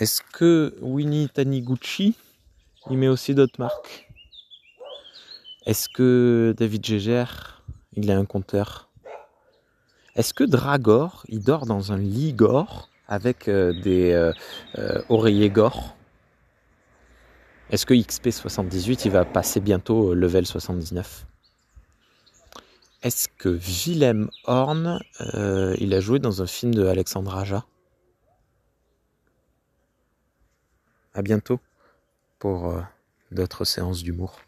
Est-ce que Winnie Taniguchi, il met aussi d'autres marques? Est-ce que David Gégère, il a un compteur Est-ce que Dragor, il dort dans un lit gore avec euh, des euh, euh, oreillers gore? Est-ce que XP78, il va passer bientôt level 79 Est-ce que Willem Horn, il a joué dans un film de Alexandre Aja? À bientôt pour d'autres séances d'humour.